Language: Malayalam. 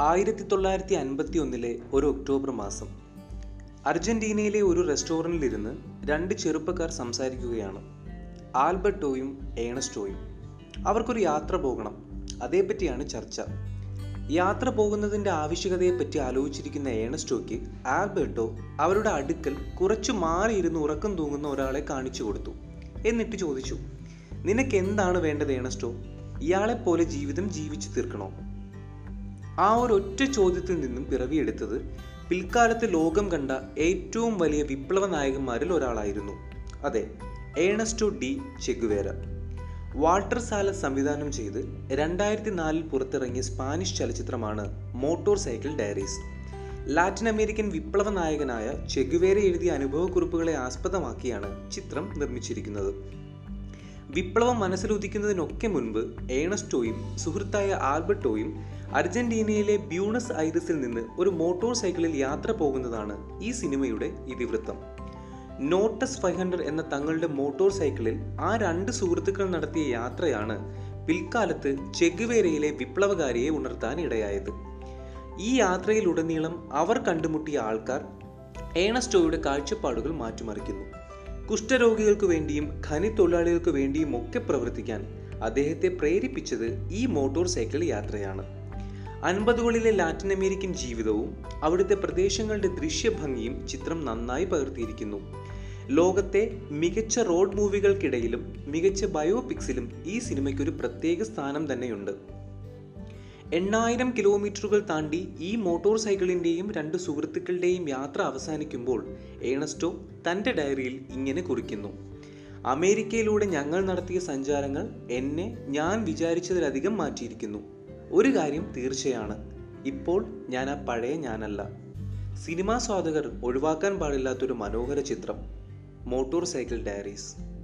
ആയിരത്തി തൊള്ളായിരത്തി അൻപത്തി ഒന്നിലെ ഒരു ഒക്ടോബർ മാസം അർജന്റീനയിലെ ഒരു റെസ്റ്റോറന്റിലിരുന്ന് രണ്ട് ചെറുപ്പക്കാർ സംസാരിക്കുകയാണ്. ആൽബർട്ടോയും ഏണസ്റ്റോയും. അവർക്കൊരു യാത്ര പോകണം. അതേപ്പറ്റിയാണ് ചർച്ച. യാത്ര പോകുന്നതിന്റെ ആവശ്യകതയെപ്പറ്റി ആലോചിച്ചിരിക്കുന്ന ഏണസ്റ്റോയ്ക്ക് ആൽബർട്ടോ അവരുടെ അടുക്കൽ കുറച്ചു മാറിയിരുന്ന് ഉറക്കം തൂങ്ങുന്ന ഒരാളെ കാണിച്ചു കൊടുത്തു. എന്നിട്ട് ചോദിച്ചു നിനക്ക് എന്താണ് വേണ്ടത് ഏണസ്റ്റോ? ഇയാളെപ്പോലെ ജീവിതം ജീവിച്ചു തീർക്കണോ? ആ ഒരു ഒറ്റ ചോദ്യത്തിൽ നിന്നും പിറവിയെടുത്തത് പിൽക്കാലത്ത് ലോകം കണ്ട ഏറ്റവും വലിയ വിപ്ലവ നായകന്മാരിൽ ഒരാളായിരുന്നു. അതെ Ernesto de Che Guevara. Walter Salles സംവിധാനം ചെയ്ത് രണ്ടായിരത്തി നാലിൽ പുറത്തിറങ്ങിയ Spanish ചലച്ചിത്രമാണ് motor cycle diaries. Latin American വിപ്ലവ നായകനായ ചെഗുവേര എഴുതിയ അനുഭവക്കുറിപ്പുകളെ ആസ്പദമാക്കിയാണ് ചിത്രം നിർമ്മിച്ചിരിക്കുന്നത്. വിപ്ലവം മനസ്സിലുദിക്കുന്നതിനൊക്കെ മുൻപ് ഏണസ്റ്റോയും സുഹൃത്തായ ആൽബർട്ടോയും അർജന്റീനയിലെ ബ്യൂണസ് ഐറിസിൽ നിന്ന് ഒരു മോട്ടോർ സൈക്കിളിൽ യാത്ര പോകുന്നതാണ് ഈ സിനിമയുടെ ഇതിവൃത്തം. നോട്ടസ് ഫൈവ് ഹൺഡ്രഡ് എന്ന തങ്ങളുടെ മോട്ടോർ സൈക്കിളിൽ ആ രണ്ട് സുഹൃത്തുക്കൾ നടത്തിയ യാത്രയാണ് പിൽക്കാലത്ത് ചെഗുവേരയിലെ വിപ്ലവകാരിയെ ഉണർത്താൻ ഇടയായത്. ഈ യാത്രയിലുടനീളം അവർ കണ്ടുമുട്ടിയ ആൾക്കാർ ഏണസ്റ്റോയുടെ കാഴ്ചപ്പാടുകൾ മാറ്റിമറിക്കുന്നു. കുഷ്ഠരോഗികൾക്ക് വേണ്ടിയും ഖനി തൊഴിലാളികൾക്ക് വേണ്ടിയും ഒക്കെ പ്രവർത്തിക്കാൻ അദ്ദേഹത്തെ പ്രേരിപ്പിച്ചത് ഈ മോട്ടോർ സൈക്കിൾ യാത്രയാണ്. അൻപതുകളിലെ ലാറ്റിൻ അമേരിക്കൻ ജീവിതവും അവിടുത്തെ പ്രദേശങ്ങളുടെ ദൃശ്യഭംഗിയും ചിത്രം നന്നായി പകർത്തിയിരിക്കുന്നു. ലോകത്തെ മികച്ച റോഡ് മൂവികൾക്കിടയിലും മികച്ച ബയോപിക്സിലും ഈ സിനിമയ്ക്ക് ഒരു പ്രത്യേക സ്ഥാനം തന്നെയുണ്ട്. എണ്ണായിരം കിലോമീറ്ററുകൾ താണ്ടി ഈ മോട്ടോർ സൈക്കിളിന്റെയും രണ്ട് സുഹൃത്തുക്കളുടെയും യാത്ര അവസാനിക്കുമ്പോൾ ഏണസ്റ്റോ തന്റെ ഡയറിയിൽ ഇങ്ങനെ കുറിക്കുന്നു. അമേരിക്കയിലൂടെ ഞങ്ങൾ നടത്തിയ സഞ്ചാരങ്ങൾ എന്നെ ഞാൻ വിചാരിച്ചതിലധികം മാറ്റിയിരിക്കുന്നു. ഒരു കാര്യം തീർച്ചയാണ്. ഇപ്പോൾ ഞാൻ ആ പഴയ ഞാനല്ല. സിനിമാ സ്വാധകർ ഒഴിവാക്കാൻ പാടില്ലാത്തൊരു മനോഹര ചിത്രം മോട്ടോർ സൈക്കിൾ ഡയറീസ്.